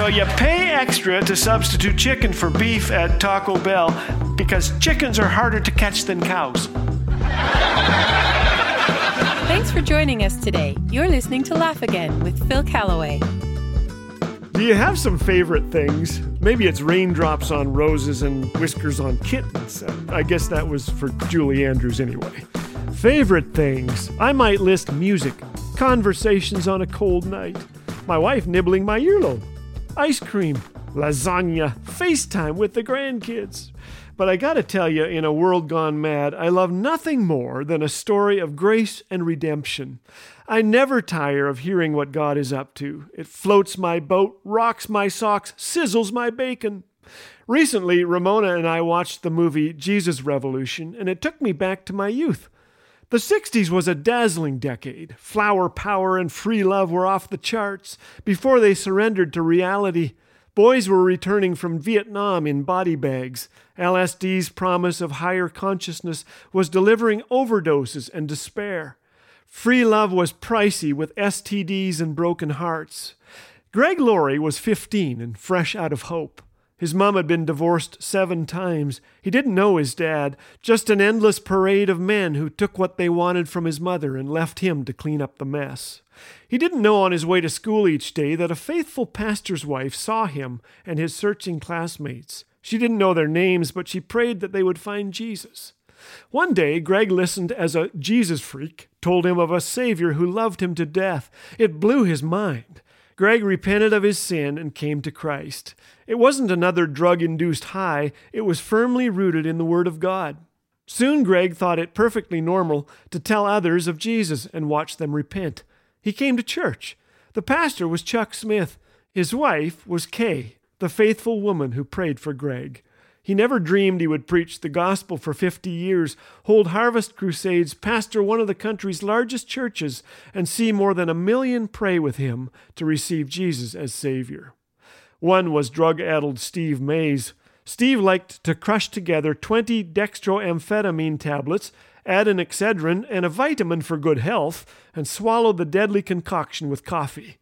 So you pay extra to substitute chicken for beef at Taco Bell because chickens are harder to catch than cows. Thanks for joining us today. You're listening to Laugh Again with Phil Callaway. Do you have some favorite things? Maybe it's raindrops on roses and whiskers on kittens. I guess that was for Julie Andrews anyway. Favorite things? I might list music, conversations on a cold night, my wife nibbling my earlobe, ice cream, lasagna, FaceTime with the grandkids. But I gotta tell you, in a world gone mad, I love nothing more than a story of grace and redemption. I never tire of hearing what God is up to. It floats my boat, rocks my socks, sizzles my bacon. Recently, Ramona and I watched the movie Jesus Revolution, and it took me back to my youth. The 60s was a dazzling decade. Flower power and free love were off the charts before they surrendered to reality. Boys were returning from Vietnam in body bags. LSD's promise of higher consciousness was delivering overdoses and despair. Free love was pricey with STDs and broken hearts. Greg Laurie was 15 and fresh out of hope. His mom had been divorced seven times. He didn't know his dad, just an endless parade of men who took what they wanted from his mother and left him to clean up the mess. He didn't know on his way to school each day that a faithful pastor's wife saw him and his searching classmates. She didn't know their names, but she prayed that they would find Jesus. One day, Greg listened as a Jesus freak told him of a Savior who loved him to death. It blew his mind. Greg repented of his sin and came to Christ. It wasn't another drug induced high, it was firmly rooted in the Word of God. Soon Greg thought it perfectly normal to tell others of Jesus and watch them repent. He came to church. The pastor was Chuck Smith. His wife was Kay, the faithful woman who prayed for Greg. He never dreamed he would preach the gospel for 50 years, hold harvest crusades, pastor one of the country's largest churches, and see more than a million pray with him to receive Jesus as Savior. One was drug addled Steve Mays. Steve liked to crush together 20 dextroamphetamine tablets, add an Excedrin and a vitamin for good health, and swallow the deadly concoction with coffee.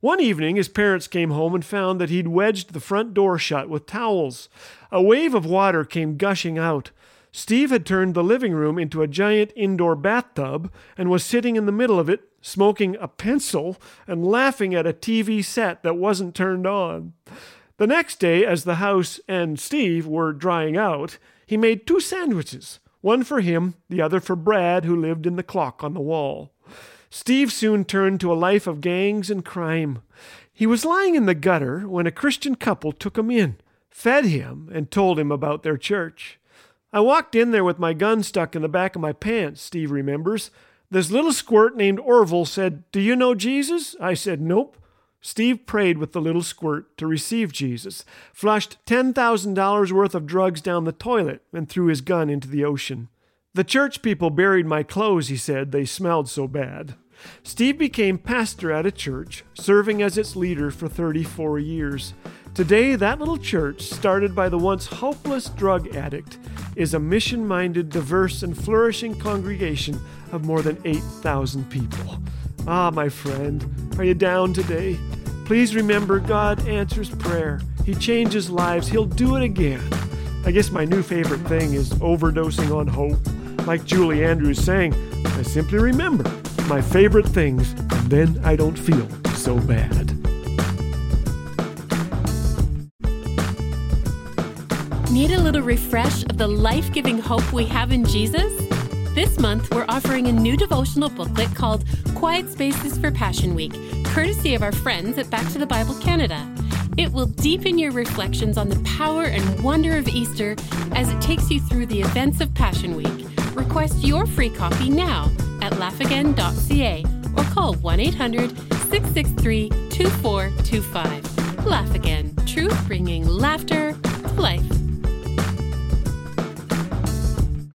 One evening, his parents came home and found that he'd wedged the front door shut with towels. A wave of water came gushing out. Steve had turned the living room into a giant indoor bathtub and was sitting in the middle of it, smoking a pencil and laughing at a TV set that wasn't turned on. The next day, as the house and Steve were drying out, he made two sandwiches one for him, the other for Brad, who lived in the clock on the wall. Steve soon turned to a life of gangs and crime. He was lying in the gutter when a Christian couple took him in, fed him, and told him about their church. I walked in there with my gun stuck in the back of my pants, Steve remembers. This little squirt named Orville said, Do you know Jesus? I said, Nope. Steve prayed with the little squirt to receive Jesus, flushed $10,000 worth of drugs down the toilet, and threw his gun into the ocean. The church people buried my clothes, he said. They smelled so bad. Steve became pastor at a church, serving as its leader for 34 years. Today, that little church, started by the once hopeless drug addict, is a mission minded, diverse, and flourishing congregation of more than 8,000 people. Ah, my friend, are you down today? Please remember God answers prayer. He changes lives. He'll do it again. I guess my new favorite thing is overdosing on hope. Like Julie Andrews saying, I simply remember my favorite things, and then I don't feel so bad. Need a little refresh of the life giving hope we have in Jesus? This month, we're offering a new devotional booklet called Quiet Spaces for Passion Week, courtesy of our friends at Back to the Bible Canada. It will deepen your reflections on the power and wonder of Easter as it takes you through the events of Passion Week. Request your free copy now at laughagain.ca or call 1 800 663 2425. Laugh Again, truth bringing laughter to life.